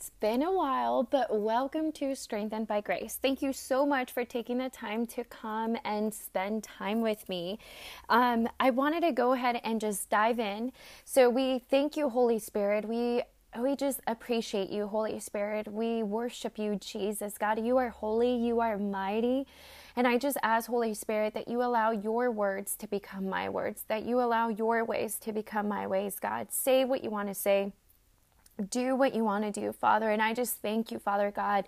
It's been a while, but welcome to Strengthened by Grace. Thank you so much for taking the time to come and spend time with me. Um, I wanted to go ahead and just dive in. So, we thank you, Holy Spirit. We we just appreciate you, Holy Spirit. We worship you, Jesus. God, you are holy, you are mighty. And I just ask, Holy Spirit, that you allow your words to become my words, that you allow your ways to become my ways, God. Say what you want to say do what you want to do, Father. And I just thank you, Father God,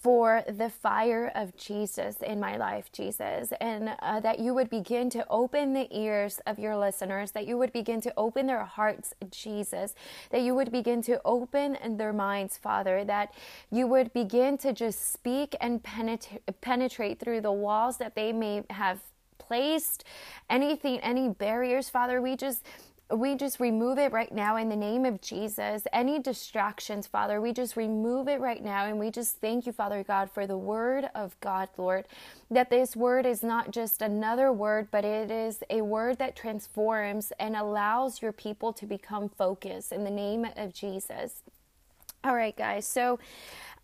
for the fire of Jesus in my life, Jesus, and uh, that you would begin to open the ears of your listeners, that you would begin to open their hearts, Jesus, that you would begin to open their minds, Father, that you would begin to just speak and penetrate, penetrate through the walls that they may have placed, anything, any barriers, Father. We just we just remove it right now in the name of Jesus. Any distractions, Father, we just remove it right now. And we just thank you, Father God, for the word of God, Lord, that this word is not just another word, but it is a word that transforms and allows your people to become focused in the name of Jesus. All right, guys. So,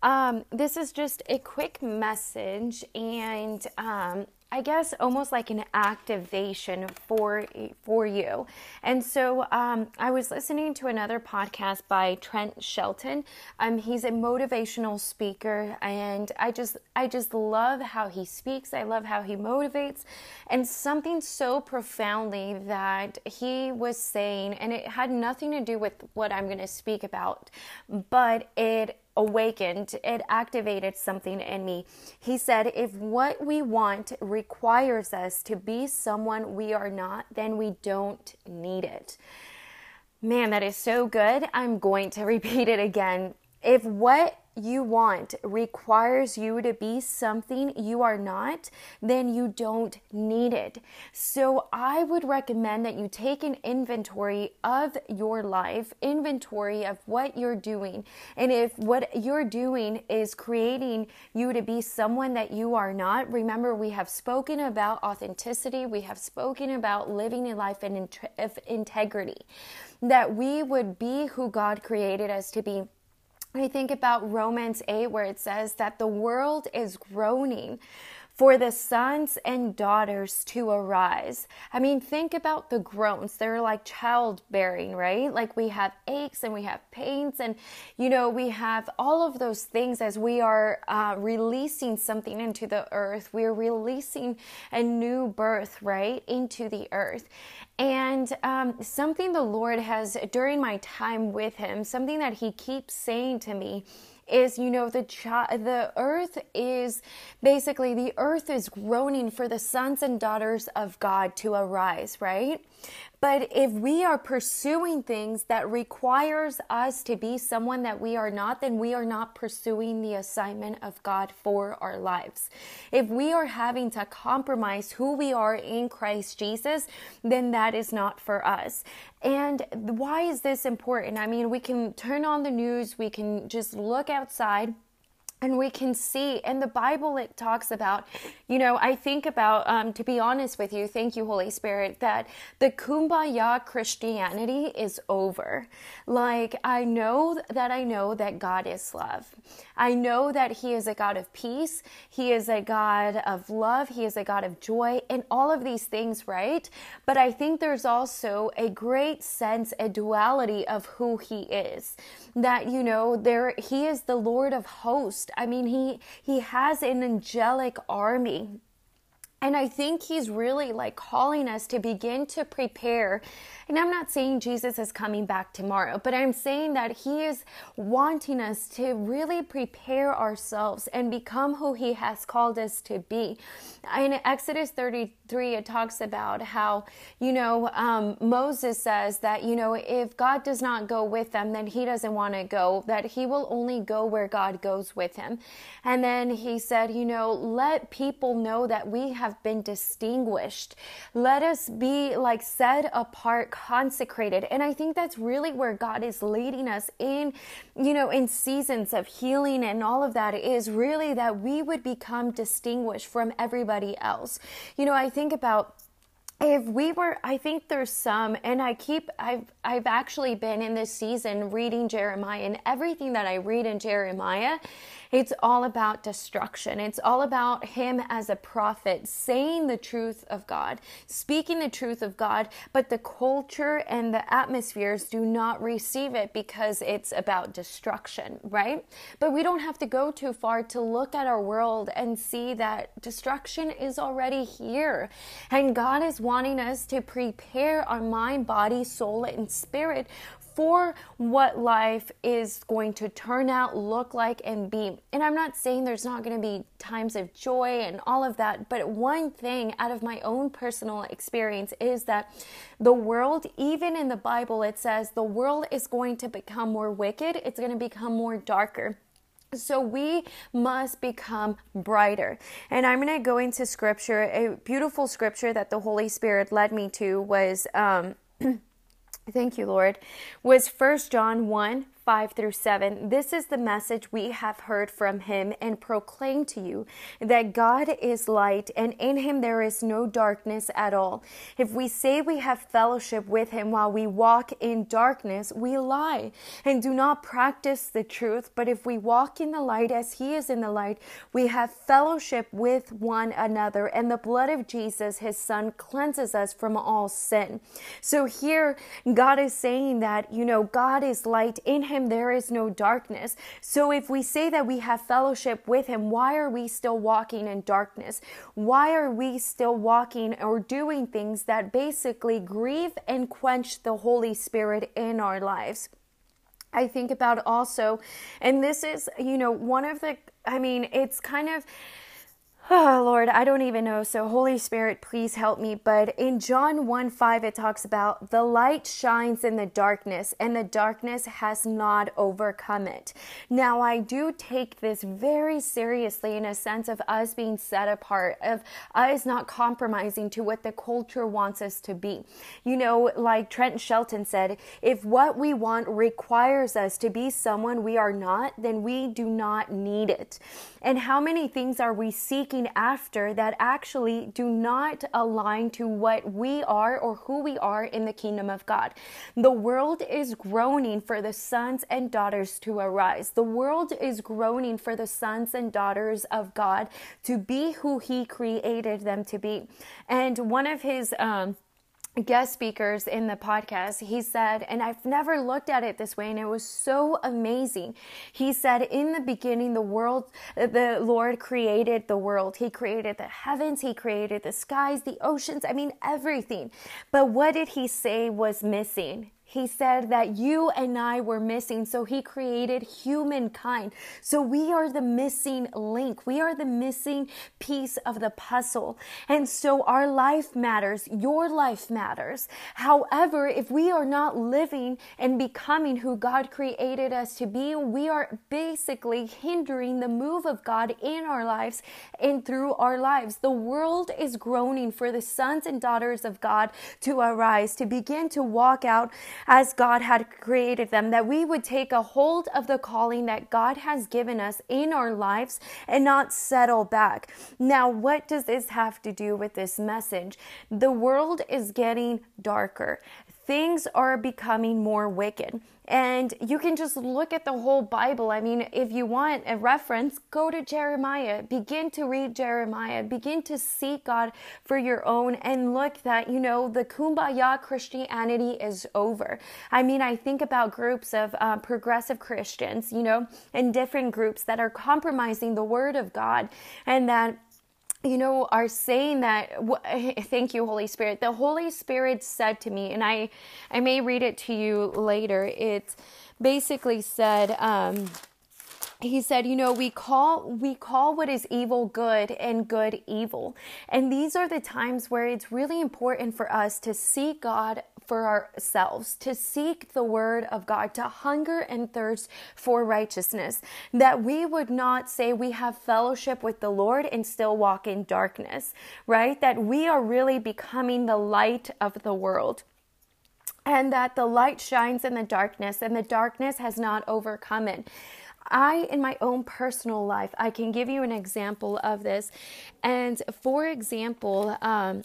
um, this is just a quick message, and um, I guess almost like an activation for for you. And so um, I was listening to another podcast by Trent Shelton. Um, he's a motivational speaker, and I just I just love how he speaks. I love how he motivates, and something so profoundly that he was saying, and it had nothing to do with what I'm going to speak about, but it awakened, it activated something in me. He said, If what we want requires us to be someone we are not, then we don't need it. Man, that is so good. I'm going to repeat it again. If what you want requires you to be something you are not, then you don't need it. So I would recommend that you take an inventory of your life, inventory of what you're doing. And if what you're doing is creating you to be someone that you are not, remember we have spoken about authenticity, we have spoken about living a life in integrity, that we would be who God created us to be I think about Romans 8, where it says that the world is groaning for the sons and daughters to arise. I mean, think about the groans. They're like childbearing, right? Like we have aches and we have pains, and you know, we have all of those things as we are uh, releasing something into the earth. We're releasing a new birth, right, into the earth. And um, something the Lord has, during my time with Him, something that He keeps saying to me is you know the the earth is basically the earth is groaning for the sons and daughters of God to arise, right? But if we are pursuing things that requires us to be someone that we are not, then we are not pursuing the assignment of God for our lives. If we are having to compromise who we are in Christ Jesus, then that is not for us. And why is this important? I mean, we can turn on the news, we can just look outside and we can see in the bible it talks about you know i think about um, to be honest with you thank you holy spirit that the kumbaya christianity is over. Like i know that i know that god is love. I know that he is a god of peace. He is a god of love. He is a god of joy and all of these things right? But i think there's also a great sense a duality of who he is. That you know there he is the lord of hosts I mean, he he has an angelic army. And I think he's really like calling us to begin to prepare and I'm not saying Jesus is coming back tomorrow, but I'm saying that He is wanting us to really prepare ourselves and become who He has called us to be. In Exodus 33, it talks about how, you know, um, Moses says that, you know, if God does not go with them, then He doesn't want to go, that He will only go where God goes with Him. And then He said, you know, let people know that we have been distinguished. Let us be like set apart consecrated. And I think that's really where God is leading us in, you know, in seasons of healing and all of that is really that we would become distinguished from everybody else. You know, I think about if we were i think there's some and i keep i've i've actually been in this season reading jeremiah and everything that i read in jeremiah it's all about destruction. It's all about him as a prophet saying the truth of God, speaking the truth of God, but the culture and the atmospheres do not receive it because it's about destruction, right? But we don't have to go too far to look at our world and see that destruction is already here. And God is wanting us to prepare our mind, body, soul, and spirit for what life is going to turn out, look like, and be. And I'm not saying there's not going to be times of joy and all of that, but one thing out of my own personal experience is that the world, even in the Bible, it says the world is going to become more wicked, it's going to become more darker. So we must become brighter. And I'm going to go into scripture. A beautiful scripture that the Holy Spirit led me to was um, Thank you, Lord. Was First John 1 5 through 7. This is the message we have heard from him and proclaim to you that God is light and in him there is no darkness at all. If we say we have fellowship with him while we walk in darkness, we lie and do not practice the truth. But if we walk in the light as he is in the light, we have fellowship with one another, and the blood of Jesus, his son, cleanses us from all sin. So here, God is saying that, you know, God is light in him him there is no darkness. So if we say that we have fellowship with him, why are we still walking in darkness? Why are we still walking or doing things that basically grieve and quench the Holy Spirit in our lives? I think about also, and this is, you know, one of the, I mean, it's kind of, Oh, Lord, I don't even know. So, Holy Spirit, please help me. But in John 1 5, it talks about the light shines in the darkness, and the darkness has not overcome it. Now, I do take this very seriously in a sense of us being set apart, of us not compromising to what the culture wants us to be. You know, like Trent Shelton said, if what we want requires us to be someone we are not, then we do not need it. And how many things are we seeking? After that actually do not align to what we are or who we are in the kingdom of God. The world is groaning for the sons and daughters to arise. The world is groaning for the sons and daughters of God to be who He created them to be. And one of His, um, guest speakers in the podcast, he said, and I've never looked at it this way, and it was so amazing. He said, In the beginning, the world, the Lord created the world. He created the heavens, He created the skies, the oceans, I mean, everything. But what did He say was missing? He said that you and I were missing, so He created humankind. So we are the missing link. We are the missing piece of the puzzle. And so our life matters. Your life matters. However, if we are not living and becoming who God created us to be, we are basically hindering the move of God in our lives and through our lives. The world is groaning for the sons and daughters of God to arise, to begin to walk out as God had created them, that we would take a hold of the calling that God has given us in our lives and not settle back. Now, what does this have to do with this message? The world is getting darker things are becoming more wicked. And you can just look at the whole Bible. I mean, if you want a reference, go to Jeremiah. Begin to read Jeremiah. Begin to seek God for your own and look that, you know, the kumbaya Christianity is over. I mean, I think about groups of uh, progressive Christians, you know, and different groups that are compromising the word of God and that you know, are saying that. Thank you, Holy Spirit. The Holy Spirit said to me, and I, I may read it to you later. It basically said, um, he said you know we call we call what is evil good and good evil and these are the times where it's really important for us to seek god for ourselves, to seek the word of God, to hunger and thirst for righteousness, that we would not say we have fellowship with the Lord and still walk in darkness, right? That we are really becoming the light of the world and that the light shines in the darkness and the darkness has not overcome it. I, in my own personal life, I can give you an example of this. And for example, um,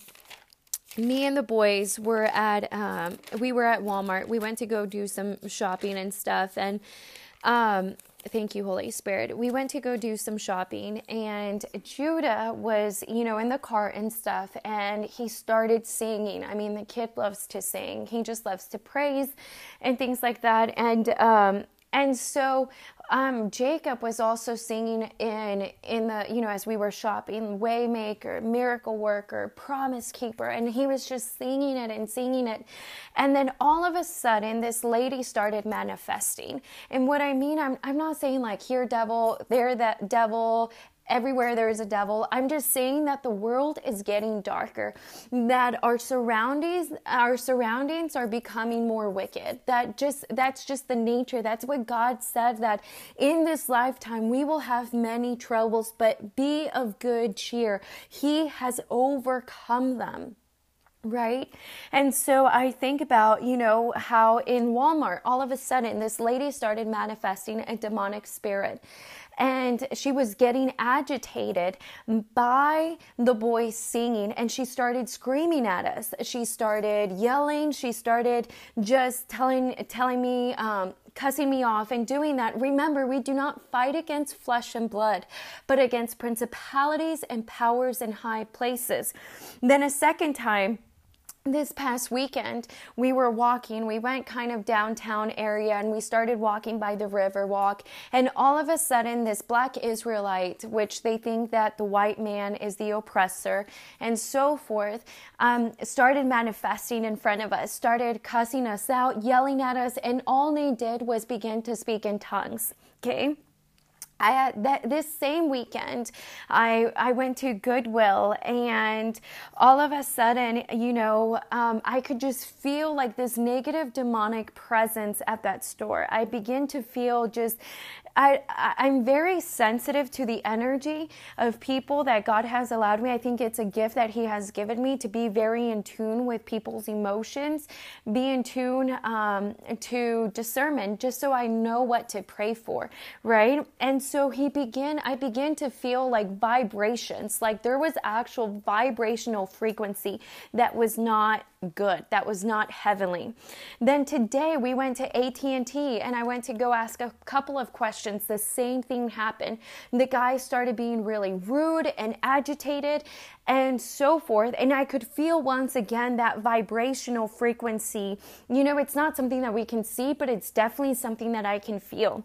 me and the boys were at um, we were at Walmart. We went to go do some shopping and stuff, and um, thank you, Holy Spirit. We went to go do some shopping, and Judah was, you know, in the car and stuff, and he started singing. I mean, the kid loves to sing. He just loves to praise and things like that. And um, and so um, Jacob was also singing in in the you know as we were shopping, Waymaker, Miracle Worker, Promise Keeper, and he was just singing it and singing it, and then all of a sudden this lady started manifesting. And what I mean, I'm I'm not saying like here devil, there that devil, everywhere there is a devil. I'm just saying that the world is getting darker, that our surroundings, our surroundings are becoming more wicked. That just that's just the nature. That's what God said that in this lifetime we will have many troubles, but be of good cheer. He has overcome them right? And so I think about, you know, how in Walmart, all of a sudden, this lady started manifesting a demonic spirit and she was getting agitated by the boys singing and she started screaming at us. She started yelling. She started just telling telling me um, cussing me off and doing that, remember, we do not fight against flesh and blood, but against principalities and powers in high places. Then a second time, this past weekend we were walking. We went kind of downtown area and we started walking by the river walk. And all of a sudden this black israelite which they think that the white man is the oppressor and so forth um, started manifesting in front of us started cussing us out yelling at us. And all they did was begin to speak in tongues okay I this same weekend, I I went to Goodwill, and all of a sudden, you know, um, I could just feel like this negative demonic presence at that store. I begin to feel just I, I'm very sensitive to the energy of people that God has allowed me. I think it's a gift that He has given me to be very in tune with people's emotions, be in tune um, to discernment, just so I know what to pray for, right? And so He began, I began to feel like vibrations, like there was actual vibrational frequency that was not good that was not heavenly then today we went to AT&T and I went to go ask a couple of questions the same thing happened. The guy started being really rude and agitated and so forth and I could feel once again that vibrational frequency. You know it's not something that we can see but it's definitely something that I can feel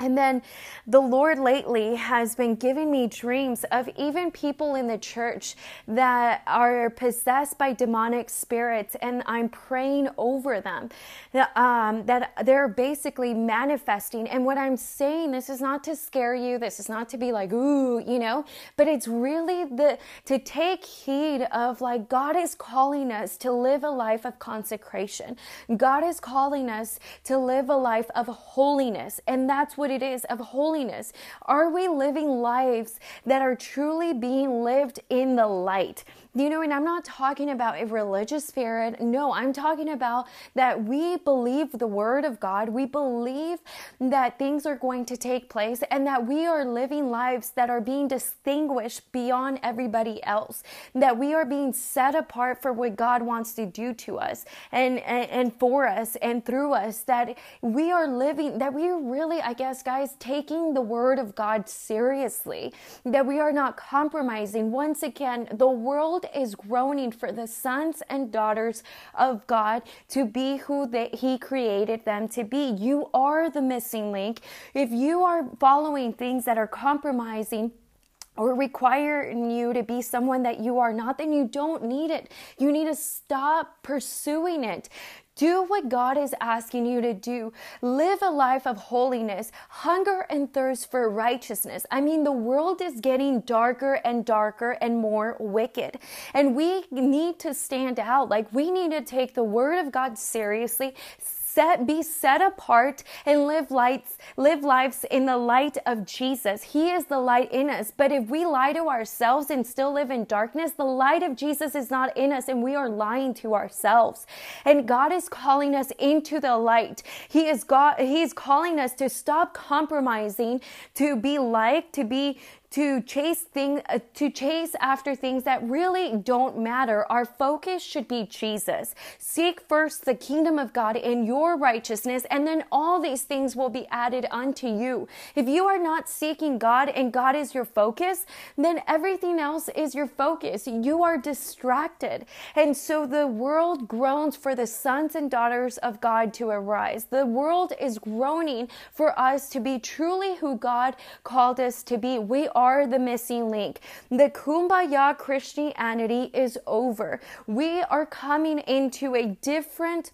and then the Lord lately has been giving me dreams of even people in the church that are possessed by demonic spirits, and I'm praying over them. Um, that they're basically manifesting. And what I'm saying, this is not to scare you, this is not to be like, ooh, you know, but it's really the to take heed of like God is calling us to live a life of consecration. God is calling us to live a life of holiness, and that's what what it is of holiness? Are we living lives that are truly being lived in the light? You know, and I'm not talking about a religious spirit. No, I'm talking about that we believe the word of God. We believe that things are going to take place and that we are living lives that are being distinguished beyond everybody else. That we are being set apart for what God wants to do to us and, and, and for us and through us. That we are living, that we are really, I guess, guys, taking the word of God seriously. That we are not compromising. Once again, the world is groaning for the sons and daughters of God to be who they, He created them to be. You are the missing link. If you are following things that are compromising, or requiring you to be someone that you are not, then you don't need it. You need to stop pursuing it. Do what God is asking you to do. Live a life of holiness, hunger and thirst for righteousness. I mean, the world is getting darker and darker and more wicked. And we need to stand out. Like, we need to take the word of God seriously set be set apart and live lights live lives in the light of Jesus. He is the light in us. But if we lie to ourselves and still live in darkness, the light of Jesus is not in us and we are lying to ourselves. And God is calling us into the light. He is God he is calling us to stop compromising, to be like, to be to chase thing uh, to chase after things that really don't matter. Our focus should be Jesus. Seek first the kingdom of God and your righteousness, and then all these things will be added unto you. If you are not seeking God and God is your focus, then everything else is your focus. You are distracted. And so the world groans for the sons and daughters of God to arise. The world is groaning for us to be truly who God called us to be. We are the missing link. The kumbaya Christianity is over. We are coming into a different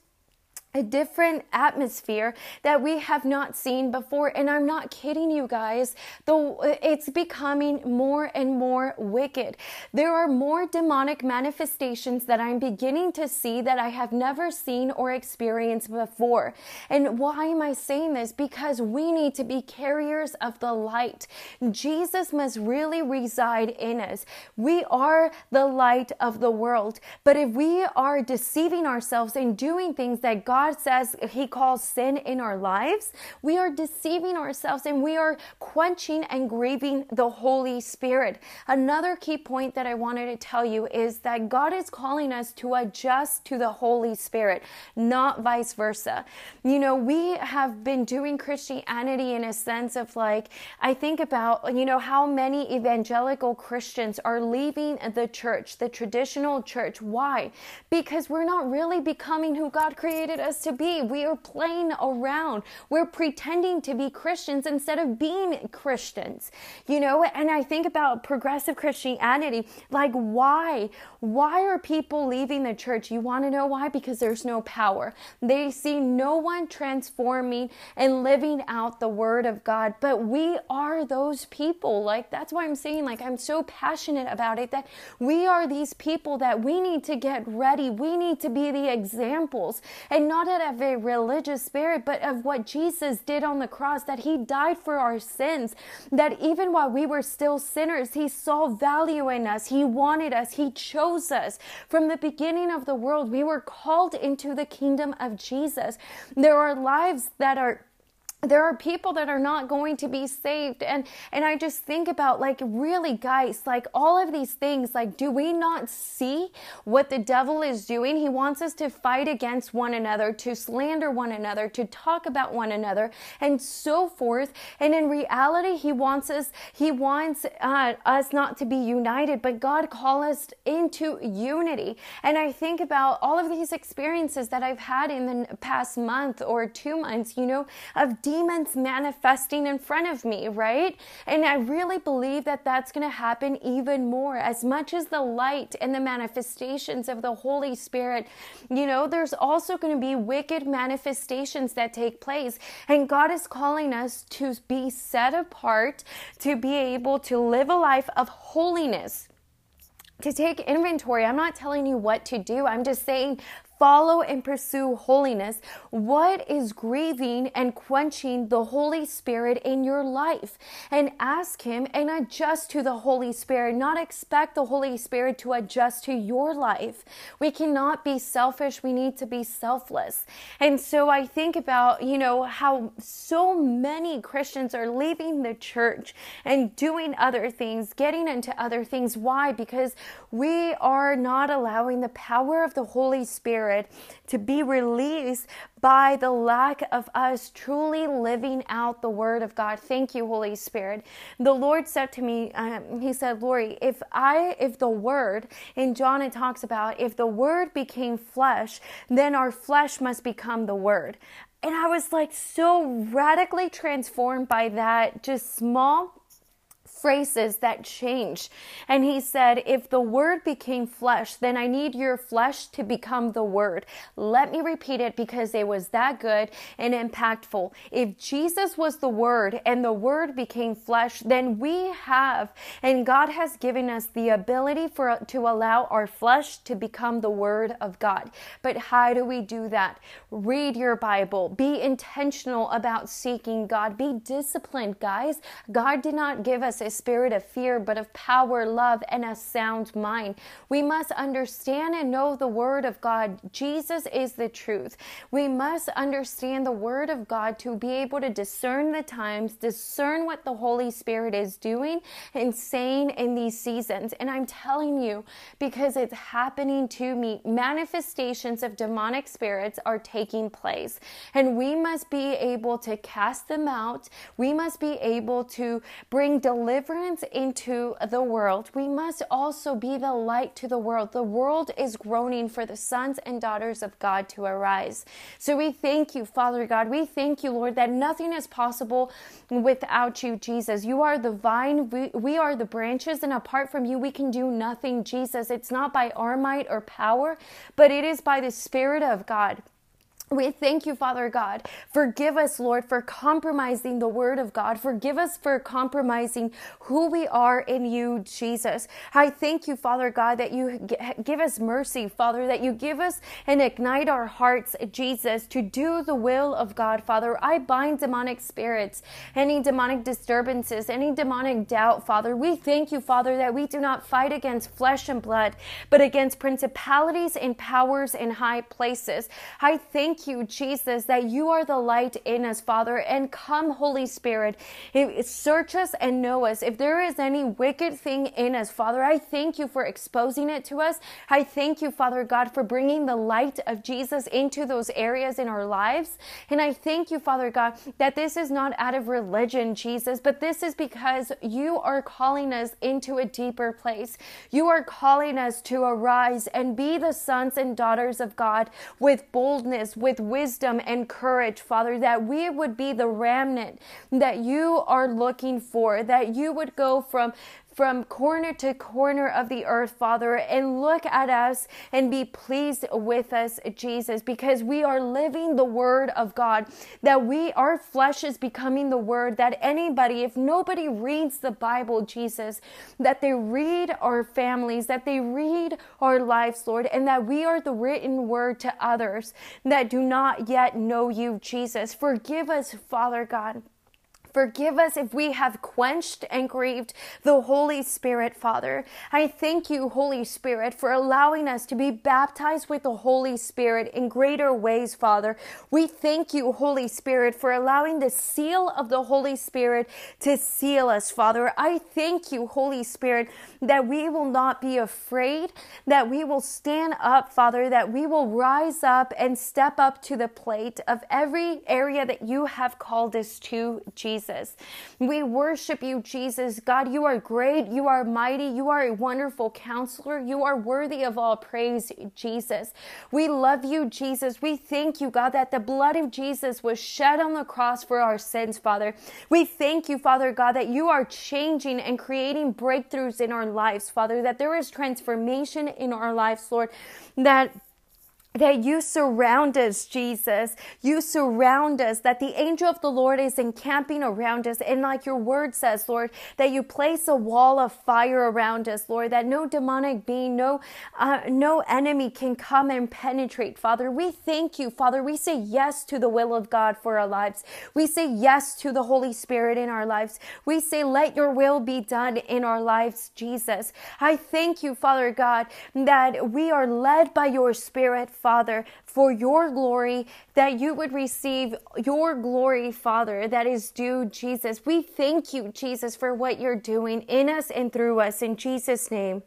a different atmosphere that we have not seen before. And I'm not kidding you guys, though it's becoming more and more wicked. There are more demonic manifestations that I'm beginning to see that I have never seen or experienced before. And why am I saying this? Because we need to be carriers of the light. Jesus must really reside in us. We are the light of the world. But if we are deceiving ourselves and doing things that God God says He calls sin in our lives, we are deceiving ourselves and we are quenching and grieving the Holy Spirit. Another key point that I wanted to tell you is that God is calling us to adjust to the Holy Spirit, not vice versa. You know, we have been doing Christianity in a sense of like, I think about, you know, how many evangelical Christians are leaving the church, the traditional church. Why? Because we're not really becoming who God created us us to be. We are playing around. We're pretending to be Christians instead of being Christians, you know? And I think about progressive Christianity. Like, why? Why are people leaving the church? You want to know why? Because there's no power. They see no one transforming and living out the word of God. But we are those people. Like, that's why I'm saying, like, I'm so passionate about it that we are these people that we need to get ready. We need to be the examples and not not of a religious spirit, but of what Jesus did on the cross, that he died for our sins, that even while we were still sinners, he saw value in us. He wanted us. He chose us. From the beginning of the world, we were called into the kingdom of Jesus. There are lives that are there are people that are not going to be saved. And and i just think about like really guys like all of these things like do we not see what the devil is doing? He wants us to fight against one another to slander one another to talk about one another and so forth. And in reality he wants us he wants uh, us not to be united but god call us into unity. And i think about all of these experiences that i've had in the past month or two months you know of deep demons manifesting in front of me, right? And I really believe that that's going to happen even more. As much as the light and the manifestations of the Holy Spirit, you know, there's also going to be wicked manifestations that take place. And God is calling us to be set apart, to be able to live a life of holiness to take inventory. I'm not telling you what to do. I'm just saying follow and pursue holiness, what is grieving and quenching the Holy Spirit in your life? And ask Him and adjust to the Holy Spirit, not expect the Holy Spirit to adjust to your life. We cannot be selfish, we need to be selfless. And so I think about, you know, how so many Christians are leaving the church and doing other things, getting into other things. Why? Because we are not allowing the power of the Holy Spirit Spirit to be released by the lack of us truly living out the Word of God. Thank you, Holy Spirit. The Lord said to me, um, He said, Lori, if I, if the Word, in John it talks about, if the Word became flesh, then our flesh must become the Word. And I was like so radically transformed by that just small phrases that change. And he said, If the word became flesh, then I need your flesh to become the word. Let me repeat it because it was that good and impactful. If Jesus was the word and the word became flesh, then we have, and God has given us the ability for to allow our flesh to become the word of God. But how do we do that? Read your Bible. Be intentional about seeking God. Be disciplined, guys. God did not give us a spirit of fear, but of power, love, and a sound mind. We must understand and know the Word of God. Jesus is the truth. We must understand the Word of God to be able to discern the times, discern what the Holy Spirit is doing and saying in these seasons. And I'm telling you, because it's happening to me, manifestations of demonic spirits are taking place. And we must be able to cast them out. We must be able to bring deliverance into the world. We must also be the light to the world. The world is groaning for the sons and daughters of God to arise. So we thank you, Father God. We thank you, Lord, that nothing is possible without you, Jesus. You are the vine, we, we are the branches, and apart from you, we can do nothing, Jesus. It's not by our might or power, but it is by the Spirit of God. We thank you, Father God. Forgive us, Lord, for compromising the word of God. Forgive us for compromising who we are in you, Jesus. I thank you, Father God, that you give us mercy, Father, that you give us and ignite our hearts, Jesus, to do the will of God, Father. I bind demonic spirits, any demonic disturbances, any demonic doubt, Father. We thank you, Father, that we do not fight against flesh and blood, but against principalities and powers in high places. I thank you, Jesus, that you are the light in us, Father. And come, Holy Spirit, search us and know us. If there is any wicked thing in us, Father, I thank you for exposing it to us. I thank you, Father God, for bringing the light of Jesus into those areas in our lives. And I thank you, Father God, that this is not out of religion, Jesus, but this is because you are calling us into a deeper place. You are calling us to arise and be the sons and daughters of God with boldness, with wisdom and courage, Father, that we would be the remnant that you are looking for, that you would go from from corner to corner of the earth, Father, and look at us and be pleased with us, Jesus, because we are living the word of God, that we, our flesh is becoming the word, that anybody, if nobody reads the Bible, Jesus, that they read our families, that they read our lives, Lord, and that we are the written word to others that do not yet know you, Jesus. Forgive us, Father God. Forgive us if we have quenched and grieved the Holy Spirit, Father. I thank you, Holy Spirit, for allowing us to be baptized with the Holy Spirit in greater ways, Father. We thank you, Holy Spirit, for allowing the seal of the Holy Spirit to seal us, Father. I thank you, Holy Spirit, that we will not be afraid, that we will stand up, Father, that we will rise up and step up to the plate of every area that you have called us to, Jesus. Jesus. We worship you, Jesus. God, you are great. You are mighty. You are a wonderful counselor. You are worthy of all praise, Jesus. We love you, Jesus. We thank you, God, that the blood of Jesus was shed on the cross for our sins, Father. We thank you, Father God, that you are changing and creating breakthroughs in our lives, Father, that there is transformation in our lives, Lord, that that you surround us, Jesus. You surround us, that the angel of the Lord is encamping around us. And like your word says, Lord, that you place a wall of fire around us, Lord, that no demonic being, no, uh, no enemy can come and penetrate, Father. We thank you, Father. We say yes to the will of God for our lives. We say yes to the Holy Spirit in our lives. We say, let your will be done in our lives, Jesus. I thank you, Father God, that we are led by your Spirit, Father, for your glory, that you would receive your glory, Father, that is due Jesus. We thank you, Jesus, for what you're doing in us and through us. In Jesus' name.